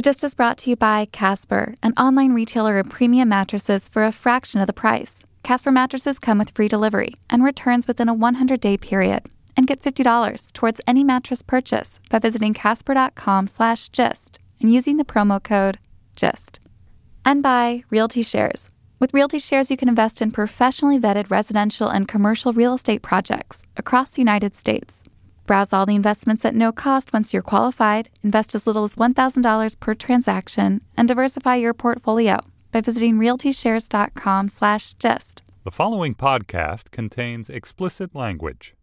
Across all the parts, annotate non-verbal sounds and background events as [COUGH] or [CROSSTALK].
The Gist is brought to you by Casper, an online retailer of premium mattresses for a fraction of the price. Casper mattresses come with free delivery and returns within a 100 day period. And get $50 towards any mattress purchase by visiting casper.com slash gist and using the promo code GIST. And by Realty Shares. With Realty Shares, you can invest in professionally vetted residential and commercial real estate projects across the United States. Browse all the investments at no cost once you're qualified, invest as little as $1,000 per transaction, and diversify your portfolio by visiting realtyshares.com slash gist. The following podcast contains explicit language.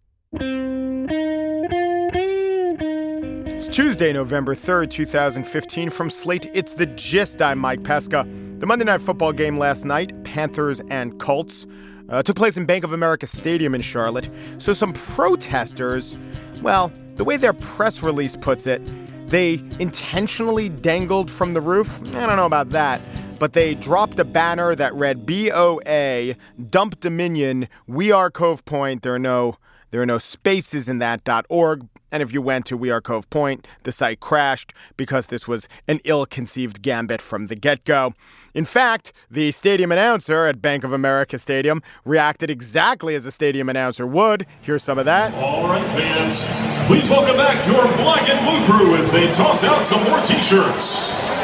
It's Tuesday, November 3rd, 2015. From Slate, it's The Gist. I'm Mike Pesca. The Monday Night Football game last night, Panthers and Colts, uh, took place in Bank of America Stadium in Charlotte. So some protesters well, the way their press release puts it, they intentionally dangled from the roof. I don't know about that. But they dropped a banner that read BOA, Dump Dominion, We Are Cove Point. There are no there are no spaces in that .org, and if you went to We Are Cove Point, the site crashed because this was an ill-conceived gambit from the get-go. In fact, the stadium announcer at Bank of America Stadium reacted exactly as a stadium announcer would. Here's some of that. All right, fans, please welcome back your black and blue crew as they toss out some more t-shirts.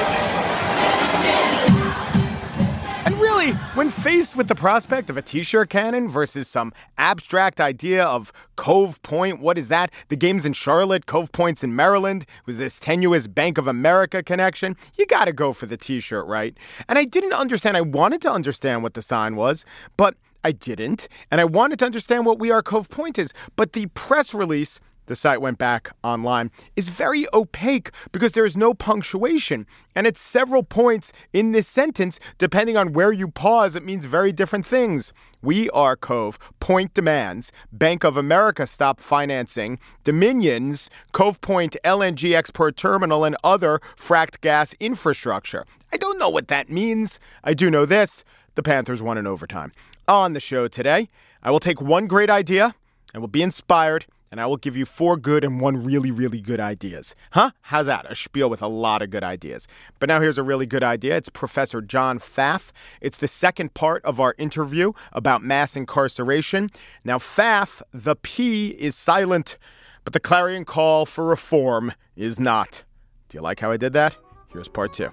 Really, when faced with the prospect of a t shirt cannon versus some abstract idea of Cove Point, what is that? The game's in Charlotte, Cove Point's in Maryland, with this tenuous Bank of America connection. You got to go for the t shirt, right? And I didn't understand. I wanted to understand what the sign was, but I didn't. And I wanted to understand what We Are Cove Point is, but the press release the site went back online, is very opaque because there is no punctuation. And at several points in this sentence, depending on where you pause, it means very different things. We are Cove, Point demands, Bank of America stop financing, Dominions, Cove Point LNG export terminal, and other fracked gas infrastructure. I don't know what that means. I do know this the Panthers won in overtime. On the show today, I will take one great idea and will be inspired and I will give you four good and one really, really good ideas. Huh? How's that? A spiel with a lot of good ideas. But now here's a really good idea. It's Professor John Pfaff. It's the second part of our interview about mass incarceration. Now, Pfaff, the P is silent, but the clarion call for reform is not. Do you like how I did that? Here's part two.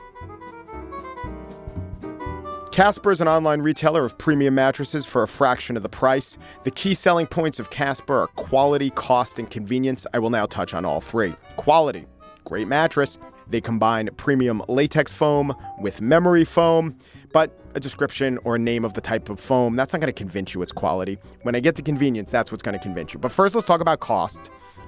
Casper is an online retailer of premium mattresses for a fraction of the price. The key selling points of Casper are quality, cost, and convenience. I will now touch on all three. Quality, great mattress. They combine premium latex foam with memory foam, but a description or a name of the type of foam, that's not going to convince you it's quality. When I get to convenience, that's what's going to convince you. But first, let's talk about cost.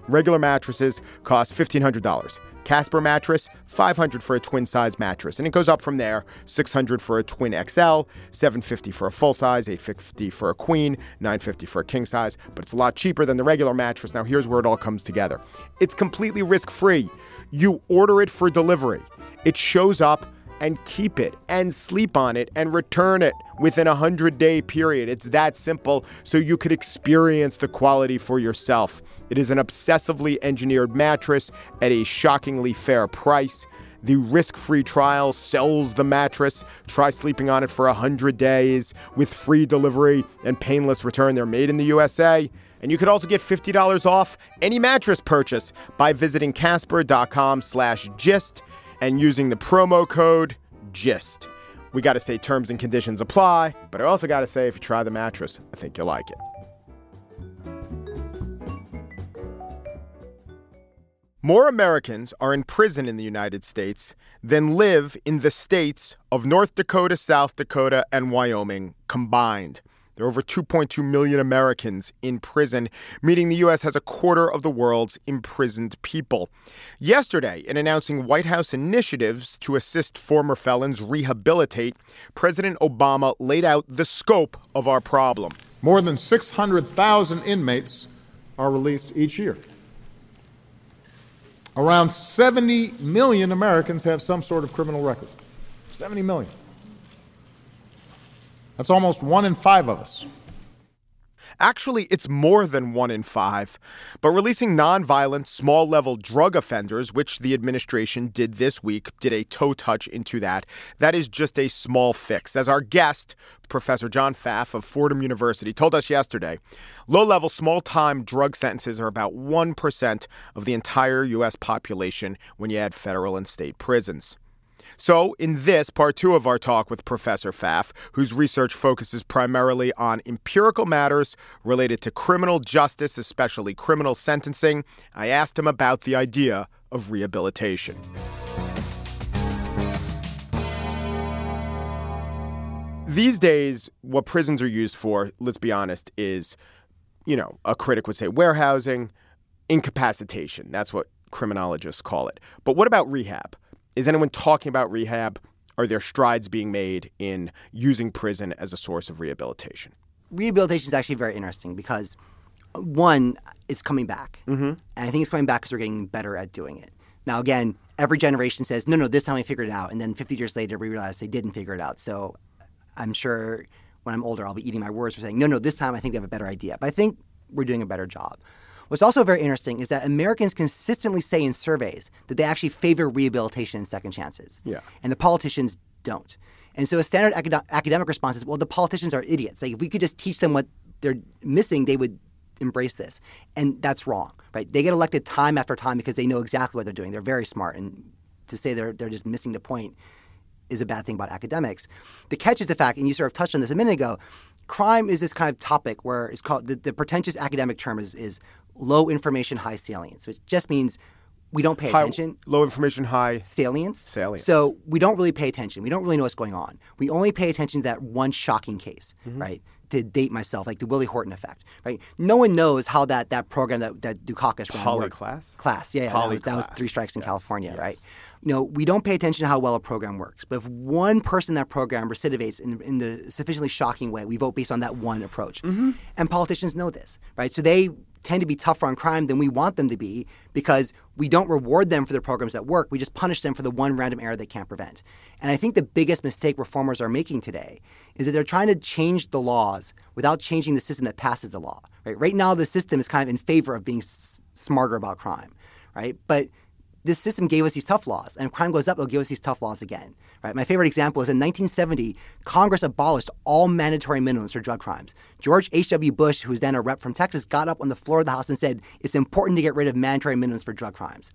Regular mattresses cost $1,500. Casper mattress, 500 for a twin size mattress. And it goes up from there 600 for a twin XL, 750 for a full size, 850 for a queen, 950 for a king size. But it's a lot cheaper than the regular mattress. Now, here's where it all comes together it's completely risk free. You order it for delivery, it shows up and keep it and sleep on it and return it within a 100 day period. It's that simple so you could experience the quality for yourself. It is an obsessively engineered mattress at a shockingly fair price. The risk free trial sells the mattress. Try sleeping on it for 100 days with free delivery and painless return. They're made in the USA. And you could also get $50 off any mattress purchase by visiting casper.com slash gist and using the promo code GIST. We got to say terms and conditions apply, but I also got to say if you try the mattress, I think you'll like it. More Americans are in prison in the United States than live in the states of North Dakota, South Dakota, and Wyoming combined. There are over 2.2 million Americans in prison, meaning the U.S. has a quarter of the world's imprisoned people. Yesterday, in announcing White House initiatives to assist former felons rehabilitate, President Obama laid out the scope of our problem. More than 600,000 inmates are released each year. Around 70 million Americans have some sort of criminal record. 70 million. That's almost one in five of us. Actually, it's more than one in five. But releasing nonviolent, small level drug offenders, which the administration did this week, did a toe touch into that. That is just a small fix. As our guest, Professor John Pfaff of Fordham University, told us yesterday, low level, small time drug sentences are about 1% of the entire U.S. population when you add federal and state prisons. So, in this part two of our talk with Professor Pfaff, whose research focuses primarily on empirical matters related to criminal justice, especially criminal sentencing, I asked him about the idea of rehabilitation. These days, what prisons are used for, let's be honest, is, you know, a critic would say warehousing, incapacitation. That's what criminologists call it. But what about rehab? Is anyone talking about rehab? Are there strides being made in using prison as a source of rehabilitation? Rehabilitation is actually very interesting because, one, it's coming back. Mm-hmm. And I think it's coming back because we're getting better at doing it. Now, again, every generation says, no, no, this time we figured it out. And then 50 years later, we realize they didn't figure it out. So I'm sure when I'm older, I'll be eating my words for saying, no, no, this time I think we have a better idea. But I think we're doing a better job. What's also very interesting is that Americans consistently say in surveys that they actually favor rehabilitation and second chances. Yeah. And the politicians don't. And so a standard acad- academic response is, well, the politicians are idiots. Like if we could just teach them what they're missing, they would embrace this. And that's wrong, right? They get elected time after time because they know exactly what they're doing. They're very smart. And to say they're, they're just missing the point is a bad thing about academics. The catch is the fact, and you sort of touched on this a minute ago, crime is this kind of topic where it's called the, the pretentious academic term is, is low information, high salience. which just means we don't pay High- attention. low information, high. Salience. Salience. So we don't really pay attention. We don't really know what's going on. We only pay attention to that one shocking case, Mm-hmm. right? To date myself, like the Willie Horton effect, right? No one knows how that, that program that, that Dukakis ran Poly worked. class? Class, yeah, yeah. That was, that was three strikes in Yes, California, yes, right? You know, we don't pay attention to how well a program works. But if one person in that program recidivates in, in the sufficiently shocking way, we vote based on that one approach. Mm-hmm. And politicians know this, right? So they tend to be tougher on crime than we want them to be because we don't reward them for the programs that work. We just punish them for the one random error they can't prevent. And I think the biggest mistake reformers are making today is that they're trying to change the laws without changing the system that passes the law. Right, right now, the system is kind of in favor of being s- smarter about crime, right? But this system gave us these tough laws, and crime goes up, it'll give us these tough laws again. Right? My favorite example is in 1970, Congress abolished all mandatory minimums for drug crimes. George H.W. Bush, who was then a rep from Texas, got up on the floor of the House and said it's important to get rid of mandatory minimums for drug crimes.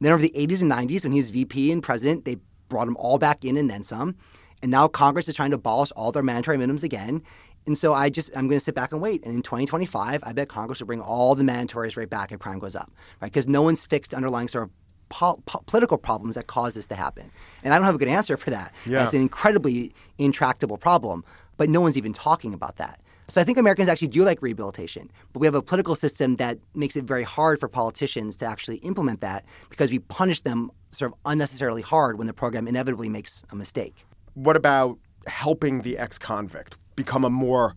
Then over the 80s and 90s, when he was VP and president, they brought them all back in and then some. And now Congress is trying to abolish all their mandatory minimums again. And so I just I'm going to sit back and wait. And in 2025, I bet Congress will bring all the mandatories right back if crime goes up, right? Because no one's fixed underlying sort of po- po- political problems that cause this to happen. And I don't have a good answer for that. Yeah. It's an incredibly intractable problem, but no one's even talking about that. So I think Americans actually do like rehabilitation, but we have a political system that makes it very hard for politicians to actually implement that because we punish them sort of unnecessarily hard when the program inevitably makes a mistake. What about helping the ex convict become a more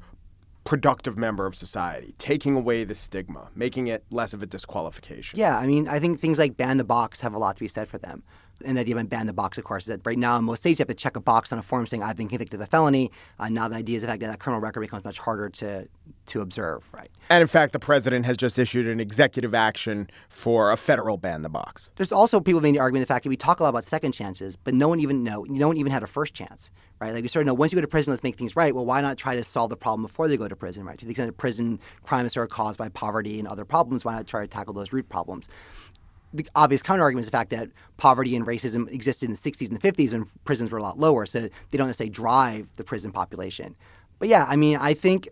productive member of society, taking away the stigma, making it less of a disqualification? Yeah, I mean, I think things like ban the box have a lot to be said for them. And the idea of ban the box, of course, is that right now in most states you have to check a box on a form saying I've been convicted of a felony. Uh, now the idea is the fact that that criminal record becomes much harder to to observe, right? And in fact, the president has just issued an executive action for a federal ban the box. There's also people making the argument the fact that we talk a lot about second chances, but no one even know no one even had a first chance, right? Like we sort of know once you go to prison, let's make things right. Well, why not try to solve the problem before they go to prison, right? To the extent that prison crimes are caused by poverty and other problems, why not try to tackle those root problems? The obvious counterargument is the fact that poverty and racism existed in the 60s and the 50s when prisons were a lot lower, so they don't necessarily drive the prison population. But yeah, I mean, I think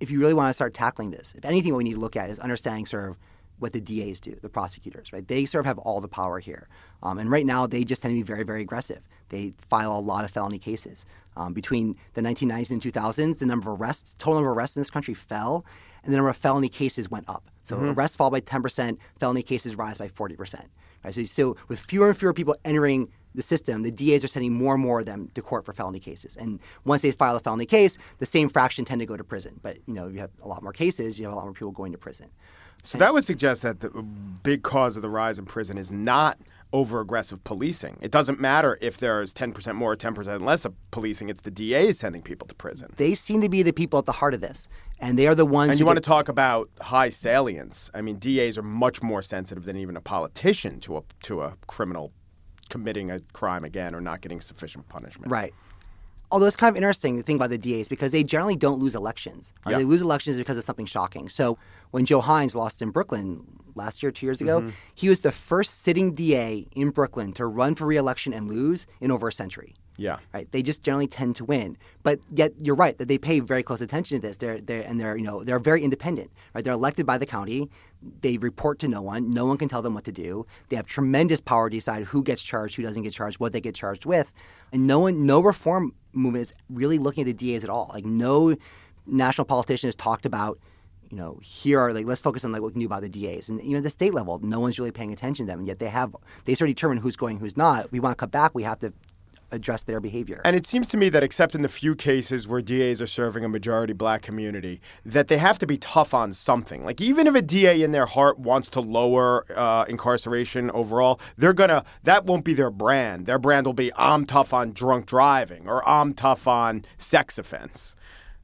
if you really want to start tackling this, if anything, what we need to look at is understanding sort of what the DAs do, the prosecutors, right? They sort of have all the power here. Um, and right now, they just tend to be very, very aggressive. They file a lot of felony cases. Um, between the 1990s and 2000s, the number of arrests, total number of arrests in this country fell, and the number of felony cases went up. So mm-hmm. arrests fall by 10%, felony cases rise by 40%. Right? So, so with fewer and fewer people entering the system, the DAs are sending more and more of them to court for felony cases. And once they file a felony case, the same fraction tend to go to prison. But you know, you have a lot more cases, you have a lot more people going to prison. So that would suggest that the big cause of the rise in prison is not over aggressive policing. It doesn't matter if there's 10% more or 10% less of policing, it's the DAs sending people to prison. They seem to be the people at the heart of this. And they are the ones And you want get- to talk about high salience. I mean, DAs are much more sensitive than even a politician to a to a criminal committing a crime again or not getting sufficient punishment. Right. Although it's kind of interesting to think about the DAs because they generally don't lose elections. Yeah. They lose elections because of something shocking. So when Joe Hynes lost in Brooklyn last year, two years ago, Mm-hmm. he was the first sitting DA in Brooklyn to run for reelection and lose in over a century. Yeah. Right. They just generally tend to win. But yet you're right that they pay very close attention to this. They're they're and they're, you know, they're very independent. Right. They're elected by the county. They report to no one. No one can tell them what to do. They have tremendous power to decide who gets charged, who doesn't get charged, what they get charged with. And no one no reform movement is really looking at the DAs at all. Like no national politician has talked about you know, here are like let's focus on like what we can do about the DAs, and even at the state level, no one's really paying attention to them. And yet they have they sort of determine who's going, who's not. We want to cut back. We have to address their behavior. And it seems to me that, except in the few cases where DAs are serving a majority black community, that they have to be tough on something. Like, even if a DA in their heart wants to lower uh, incarceration overall, they're gonna, that won't be their brand. Their brand will be, I'm tough on drunk driving or I'm tough on sex offense.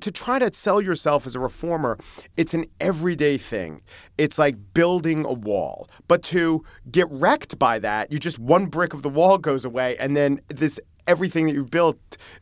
To try to sell yourself as a reformer, it's an everyday thing. It's like building a wall. But to get wrecked by that, you just one brick of the wall goes away, and then this everything that you've built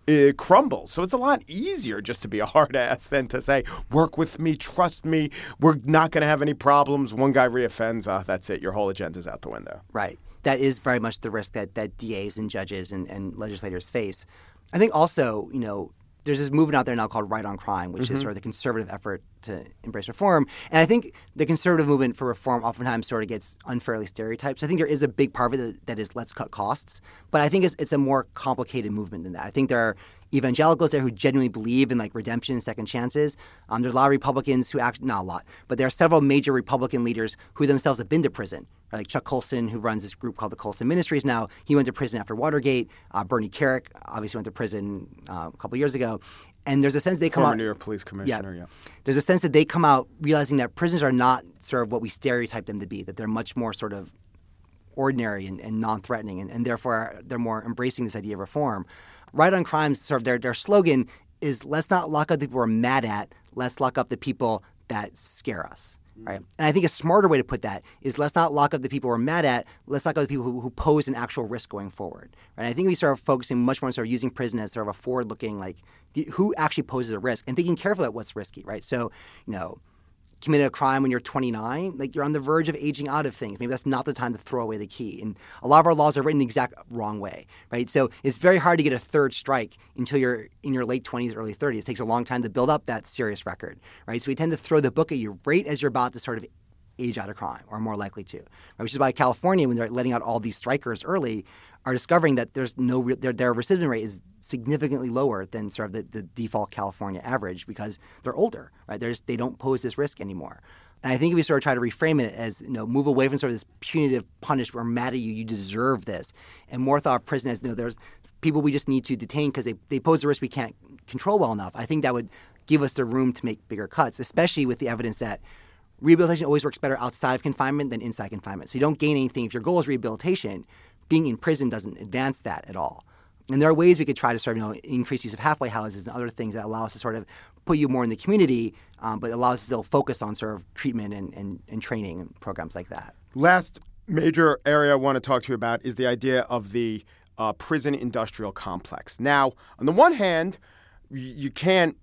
uh, crumbles. So it's a lot easier just to be a hard ass than to say, work with me, trust me, we're not going to have any problems. One guy reoffends, uh, that's it, your whole agenda's out the window. Right. That is very much the risk that, that DAs and judges and, and legislators face. I think also, you know, there's this movement out there now called Right on Crime, which is mm-hmm. sort of the conservative effort to embrace reform. And I think the conservative movement for reform oftentimes sort of gets unfairly stereotyped. So I think there is a big part of it that is let's cut costs. But I think it's, it's a more complicated movement than that. I think there are evangelicals there who genuinely believe in like redemption and second chances. Um, there's a lot of Republicans who act not a lot, but there are several major Republican leaders who themselves have been to prison. Right? Like Chuck Colson, who runs this group called the Colson Ministries now, he went to prison after Watergate. Uh, Bernie Kerik obviously went to prison uh, a couple years ago. And there's a sense they come Former out. New York Police Commissioner, yeah. There's a sense that they come out realizing that prisons are not sort of what we stereotype them to be, that they're much more sort of ordinary and, and non-threatening, and, and therefore they're more embracing this idea of reform. Right on crimes, sort of their, their slogan is let's not lock up the people we're mad at, let's lock up the people that scare us. Mm. Right. And I think a smarter way to put that is let's not lock up the people we're mad at, let's lock up the people who, who pose an actual risk going forward. Right. I think we start focusing much more on sort of using prison as sort of a forward looking like the- who actually poses a risk and thinking carefully about what's risky, right? So, you know, committed a crime when you're 29, like you're on the verge of aging out of things. Maybe that's not the time to throw away the key. And a lot of our laws are written the exact wrong way, right? So it's very hard to get a third strike until you're in your late 20s, early 30s. It takes a long time to build up that serious record, right? So we tend to throw the book at you right as you're about to sort of age out of crime or more likely to, right? which is why California, when they're letting out all these strikers early, are discovering that there's no re- their, their recidivism rate is significantly lower than sort of the, the default California average because they're older, right? There's, they don't pose this risk anymore. And I think if we sort of try to reframe it as, you know, move away from sort of this punitive punish, we're mad at you, you deserve this, and more thought of prison as, you know, there's people we just need to detain because they, they pose a risk we can't control well enough. I think that would give us the room to make bigger cuts, especially with the evidence that rehabilitation always works better outside of confinement than inside confinement. So you don't gain anything. If your goal is rehabilitation, being in prison doesn't advance that at all. And there are ways we could try to sort of you know, increase use of halfway houses and other things that allow us to sort of put you more in the community, um, but allow us to still focus on sort of treatment and, and, and training and programs like that. Last major area I want to talk to you about is the idea of the uh, prison industrial complex. Now, on the one hand, you can't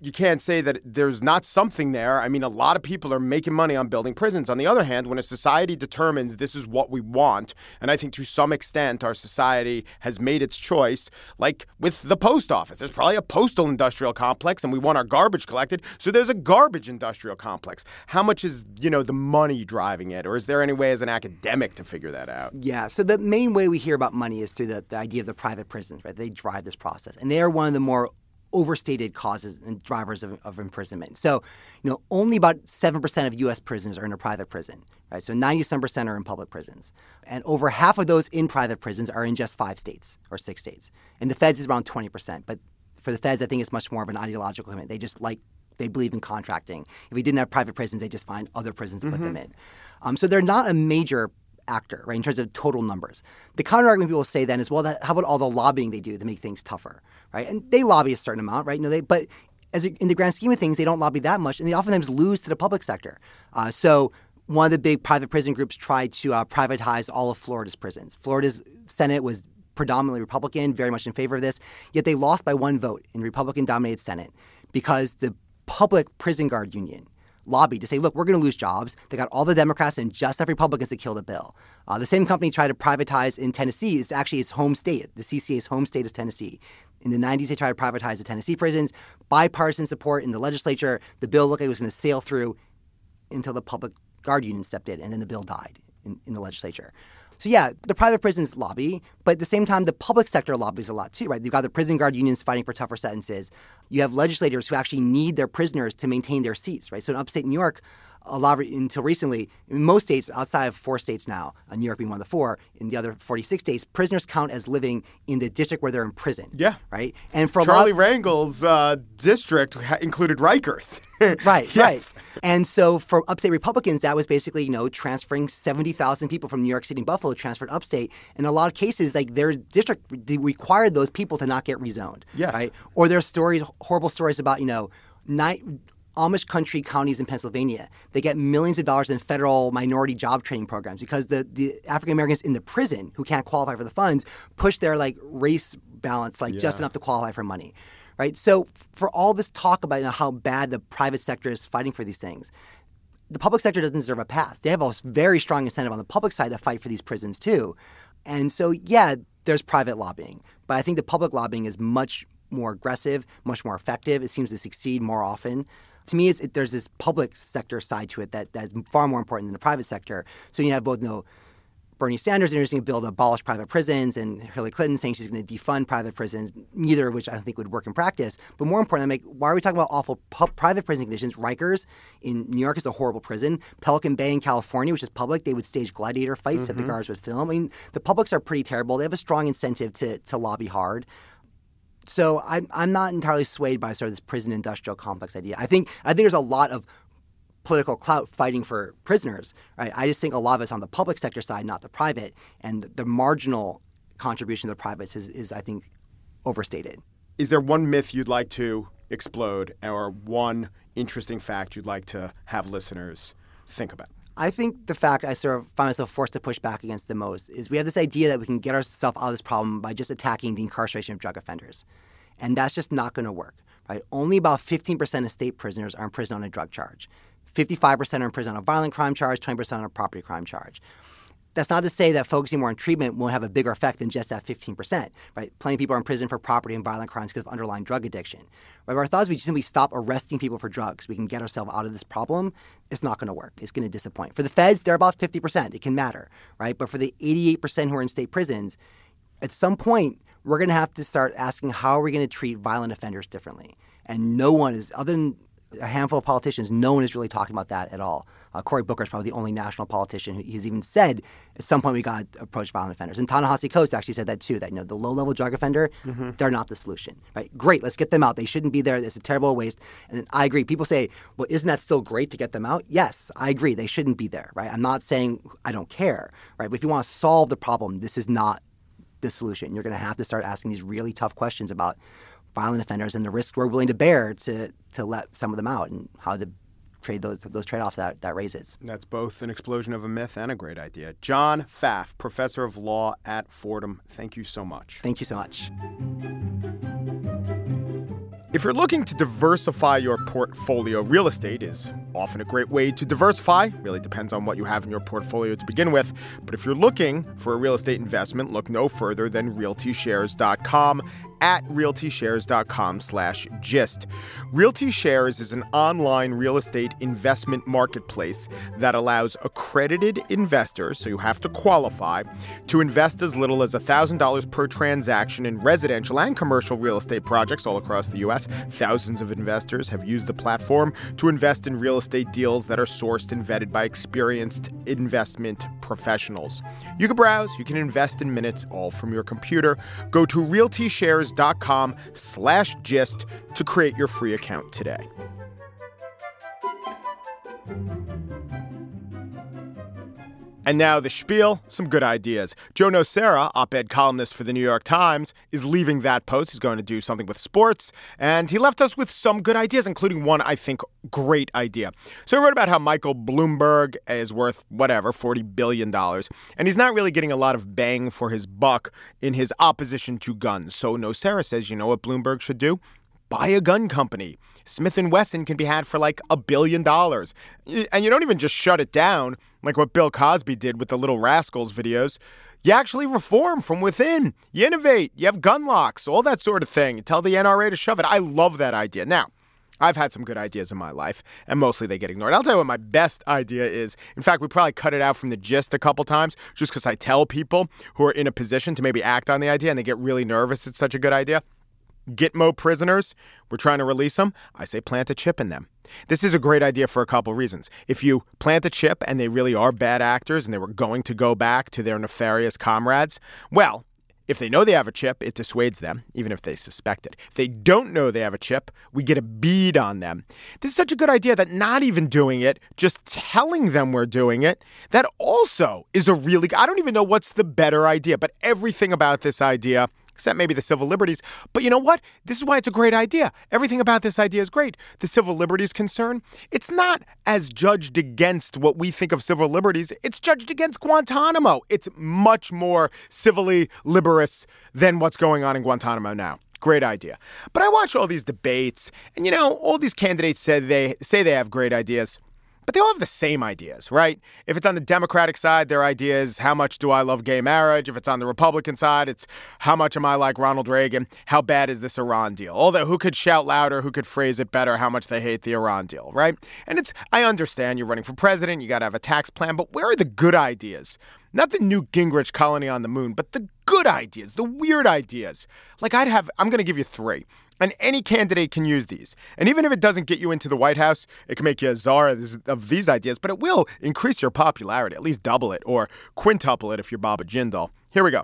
you can't say that there's not something there. I mean, a lot of people are making money on building prisons. On the other hand, when a society determines this is what we want, and I think to some extent our society has made its choice, like with the post office, there's probably a postal industrial complex, and we want our garbage collected, so there's a garbage industrial complex. How much is you know the money driving it, or is there any way as an academic to figure that out? Yeah. So the main way we hear about money is through the, the idea of the private prisons, right? They drive this process, and they are one of the more overstated causes and drivers of, of imprisonment. So, you know, only about seven percent of U.S. prisoners are in a private prison, right? So ninety-seven percent are in public prisons, and over half of those in private prisons are in just five states or six states. And the feds is around twenty percent, but for the feds, I think it's much more of an ideological commitment. They just like they believe in contracting. If we didn't have private prisons, they just find other prisons to put them in. Um, so they're not a major actor, right, in terms of total numbers. The counter argument people say then is, well, that, how about all the lobbying they do to make things tougher, right? And they lobby a certain amount, right? You know, they, but as in the grand scheme of things, they don't lobby that much, and they oftentimes lose to the public sector. Uh, so one of the big private prison groups tried to uh, privatize all of Florida's prisons. Florida's Senate was predominantly Republican, very much in favor of this, yet they lost by one vote in Republican dominated Senate because the public prison guard union lobbied to say, look, we're going to lose jobs. They got all the Democrats and just enough Republicans to kill the bill. Uh, the same company tried to privatize in Tennessee. It's actually its home state. The CCA's home state is Tennessee. In the 90s, they tried to privatize the Tennessee prisons. Bipartisan support in the legislature. The bill looked like it was going to sail through until the public guard union stepped in, and then the bill died in, in the legislature. So yeah, the private prisons lobby, but at the same time, the public sector lobbies a lot too, right? You've got the prison guard unions fighting for tougher sentences. You have legislators who actually need their prisoners to maintain their seats, right? So in upstate New York, a lot until recently, in most states outside of four states now, uh, New York being one of the four, in the other 46 states, prisoners count as living in the district where they're in prison. Yeah. Right. And for Charlie a lot, Rangel's uh, district ha- included Rikers. [LAUGHS] right, yes. right. And so for upstate Republicans, that was basically, you know, transferring 70,000 people from New York City and Buffalo transferred upstate. In a lot of cases, like their district required those people to not get rezoned. Yes. Right. Or there's stories, horrible stories about, you know, night. Amish country counties in Pennsylvania. They get millions of dollars in federal minority job training programs because the, the African Americans in the prison who can't qualify for the funds push their like race balance like just enough to qualify for money. Right? So for all this talk about you know, how bad the private sector is fighting for these things, the public sector doesn't deserve a pass. They have a very strong incentive on the public side to fight for these prisons too. And so, yeah, there's private lobbying, but I think the public lobbying is much more aggressive, much more effective. It seems to succeed more often. To me, it's, it, there's this public sector side to it that that's far more important than the private sector. So you have both, you know, Bernie Sanders introducing a bill to abolish private prisons, and Hillary Clinton saying she's going to defund private prisons, neither of which I don't think would work in practice. But more importantly, like, why are we talking about awful pu- private prison conditions? Rikers in New York is a horrible prison. Pelican Bay in California, which is public, they would stage gladiator fights that the mm-hmm. guards would film. I mean, the publics are pretty terrible. They have a strong incentive to, to lobby hard. So I'm, I'm not entirely swayed by sort of this prison industrial complex idea. I think I think there's a lot of political clout fighting for prisoners. Right? I just think a lot of it's on the public sector side, not the private, and the marginal contribution of the privates is, is I think overstated. Is there one myth you'd like to explode or one interesting fact you'd like to have listeners think about? I think the fact I sort of find myself forced to push back against the most is we have this idea that we can get ourselves out of this problem by just attacking the incarceration of drug offenders. And that's just not going to work, right? Only about 15% of state prisoners are in prison on a drug charge. 55% are in prison on a violent crime charge, 20% on a property crime charge. That's not to say that focusing more on treatment won't have a bigger effect than just that 15%, right? Plenty of people are in prison for property and violent crimes because of underlying drug addiction. Right? Our thought is we just simply stop arresting people for drugs. We can get ourselves out of this problem. It's not going to work. It's going to disappoint. For the feds, they're about 50%. It can matter, right? But for the 88% who are in state prisons, at some point, we're going to have to start asking how are we going to treat violent offenders differently? And no one is, other than a handful of politicians, no one is really talking about that at all. Uh, Cory Booker is probably the only national politician who has even said at some point we got to approach violent offenders. And Ta-Nehisi Coates actually said that too. That you know the low-level drug offender, they're not the solution. Right? Great, let's get them out. They shouldn't be there. It's a terrible waste. And I agree. People say, well, isn't that still great to get them out? Yes, I agree. They shouldn't be there. Right? I'm not saying I don't care. Right? But if you want to solve the problem, this is not the solution. You're going to have to start asking these really tough questions about violent offenders and the risks we're willing to bear to to let some of them out and how to trade those those trade offs that that raises. That's both an explosion of a myth and a great idea. John Pfaff, professor of law at Fordham, thank you so much. Thank you so much. If you're looking to diversify your portfolio, real estate is often a great way to diversify. Really depends on what you have in your portfolio to begin with. But if you're looking for a real estate investment, look no further than realtyshares.com at realtyshares.com slash gist. Realty Shares is an online real estate investment marketplace that allows accredited investors, so you have to qualify, to invest as little as $1,000 per transaction in residential and commercial real estate projects all across the U.S. Thousands of investors have used the platform to invest in real estate deals that are sourced and vetted by experienced investment professionals. You can browse, you can invest in minutes, all from your computer. Go to realtyshares.com slash gist to create your free account today. And now the spiel, some good ideas. Joe Nocera, op-ed columnist for the New York Times, is leaving that post. He's going to do something with sports, and he left us with some good ideas, including one I think great idea. So he wrote about how Michael Bloomberg is worth whatever, $40 billion, and he's not really getting a lot of bang for his buck in his opposition to guns. So Nocera says, you know what Bloomberg should do? Buy a gun company. Smith & Wesson can be had for like a billion dollars. And you don't even just shut it down like what Bill Cosby did with the Little Rascals videos. You actually reform from within. You innovate. You have gun locks, all that sort of thing. Tell the NRA to shove it. I love that idea. Now, I've had some good ideas in my life, and mostly they get ignored. I'll tell you what my best idea is. In fact, we probably cut it out from the gist a couple times just because I tell people who are in a position to maybe act on the idea and they get really nervous it's such a good idea. Gitmo prisoners, we're trying to release them. I say plant a chip in them. This is a great idea for a couple reasons. If you plant a chip and they really are bad actors and they were going to go back to their nefarious comrades, well, if they know they have a chip, it dissuades them, even if they suspect it. If they don't know they have a chip, we get a bead on them. This is such a good idea that not even doing it, just telling them we're doing it, that also is a really, I don't even know what's the better idea, but everything about this idea except maybe the civil liberties. But you know what? This is why it's a great idea. Everything about this idea is great. The civil liberties concern, it's not as judged against what we think of civil liberties, it's judged against Guantanamo. It's much more civilly liberous than what's going on in Guantanamo now. Great idea. But I watch all these debates, and you know, all these candidates say they say they have great ideas but they all have the same ideas, right? If it's on the Democratic side, their idea is how much do I love gay marriage? If it's on the Republican side, it's how much am I like Ronald Reagan? How bad is this Iran deal? Although who could shout louder, who could phrase it better, how much they hate the Iran deal, right? And it's I understand you're running for president, you got to have a tax plan, but where are the good ideas? Not the Newt Gingrich colony on the moon, but the good ideas, the weird ideas. Like I'd have I'm going to give you 3. And any candidate can use these. And even if it doesn't get you into the White House, it can make you a czar of these ideas, but it will increase your popularity, at least double it or quintuple it if you're Bobby Jindal. Here we go.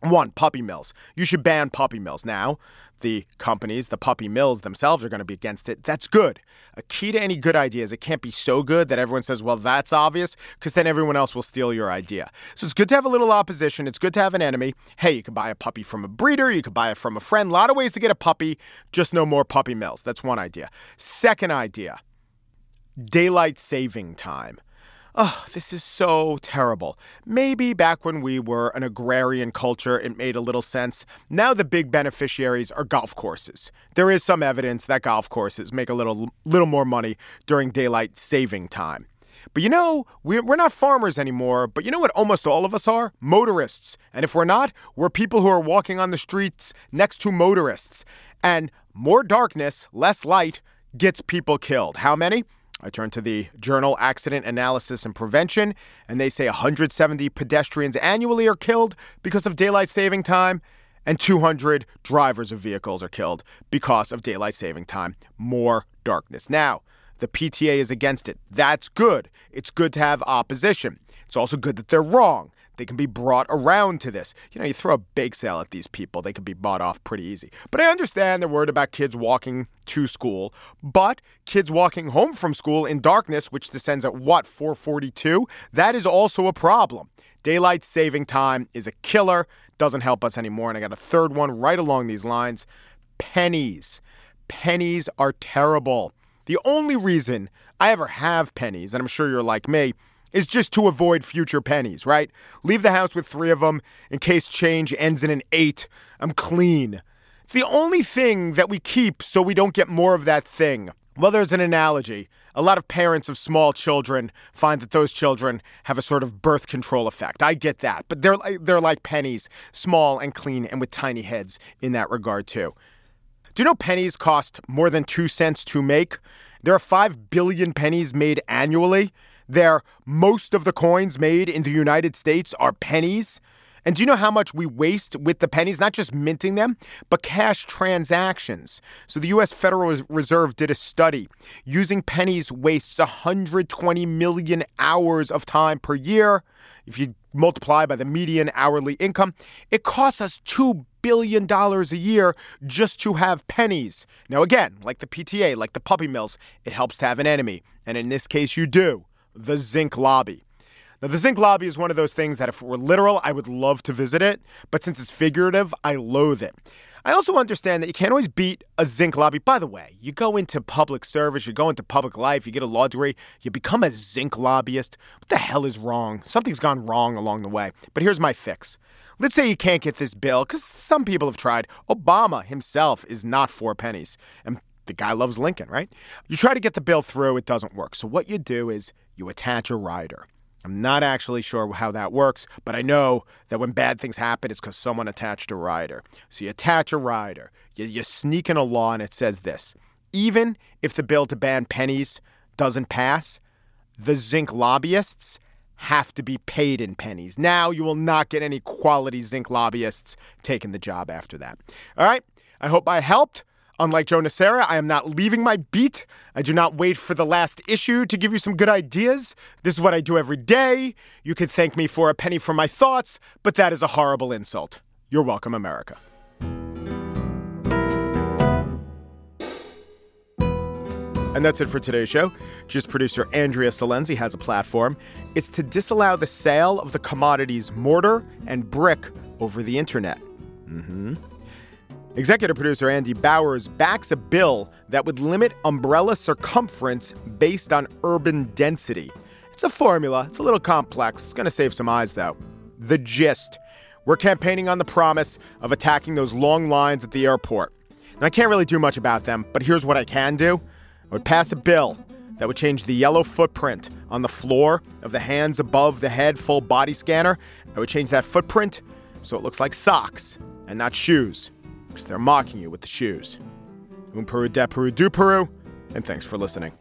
One, puppy mills. You should ban puppy mills. Now, the companies, the puppy mills themselves are going to be against it. That's good. A key to any good idea is it can't be so good that everyone says, well, that's obvious, because then everyone else will steal your idea. So it's good to have a little opposition. It's good to have an enemy. Hey, you can buy a puppy from a breeder, you can buy it from a friend. A lot of ways to get a puppy, just no more puppy mills. That's one idea. Second idea daylight saving time. Oh, this is so terrible. Maybe back when we were an agrarian culture, it made a little sense. Now the big beneficiaries are golf courses. There is some evidence that golf courses make a little, little more money during daylight saving time. But you know, we're, we're not farmers anymore, but you know what almost all of us are? Motorists. And if we're not, we're people who are walking on the streets next to motorists. And more darkness, less light, gets people killed. How many? I turn to the journal Accident Analysis and Prevention, and they say 170 pedestrians annually are killed because of daylight saving time, and 200 drivers of vehicles are killed because of daylight saving time. More darkness. Now, the PTA is against it. That's good. It's good to have opposition. It's also good that they're wrong. They can be brought around to this. You know, you throw a bake sale at these people, they can be bought off pretty easy. But I understand they're worried about kids walking to school, but kids walking home from school in darkness, which descends at what, 442? That is also a problem. Daylight saving time is a killer, doesn't help us anymore. And I got a third one right along these lines pennies. Pennies are terrible. The only reason I ever have pennies, and I'm sure you're like me, is just to avoid future pennies, right? Leave the house with three of them in case change ends in an eight. I'm clean. It's the only thing that we keep so we don't get more of that thing. Well, there's an analogy. A lot of parents of small children find that those children have a sort of birth control effect. I get that, but they're they're like pennies, small and clean and with tiny heads in that regard too. Do you know pennies cost more than 2 cents to make? There are 5 billion pennies made annually. There, most of the coins made in the United States are pennies. And do you know how much we waste with the pennies? Not just minting them, but cash transactions. So the US Federal Reserve did a study. Using pennies wastes 120 million hours of time per year. If you multiply by the median hourly income, it costs us $2 billion a year just to have pennies. Now, again, like the PTA, like the puppy mills, it helps to have an enemy. And in this case, you do the zinc lobby. Now, the zinc lobby is one of those things that if it were literal, I would love to visit it, but since it's figurative, I loathe it. I also understand that you can't always beat a zinc lobby. By the way, you go into public service, you go into public life, you get a law degree, you become a zinc lobbyist. What the hell is wrong? Something's gone wrong along the way. But here's my fix. Let's say you can't get this bill, because some people have tried. Obama himself is not for pennies. And the guy loves Lincoln, right? You try to get the bill through, it doesn't work. So what you do is you attach a rider. I'm not actually sure how that works, but I know that when bad things happen, it's because someone attached a rider. So you attach a rider, you, you sneak in a law, and it says this even if the bill to ban pennies doesn't pass, the zinc lobbyists have to be paid in pennies. Now you will not get any quality zinc lobbyists taking the job after that. All right. I hope I helped. Unlike Joe Nocera, I am not leaving my beat. I do not wait for the last issue to give you some good ideas. This is what I do every day. You could thank me for a penny for my thoughts, but that is a horrible insult. You're welcome, America. And that's it for today's show. Just producer Andrea Silenzi has a platform. It's to disallow the sale of the commodities mortar and brick over the internet. Mm-hmm. Executive producer Andy Bowers backs a bill that would limit umbrella circumference based on urban density. It's a formula, it's a little complex. It's going to save some eyes, though. The gist we're campaigning on the promise of attacking those long lines at the airport. And I can't really do much about them, but here's what I can do I would pass a bill that would change the yellow footprint on the floor of the hands above the head full body scanner. I would change that footprint so it looks like socks and not shoes because they're mocking you with the shoes. Un Peru de Peru du Peru, and thanks for listening.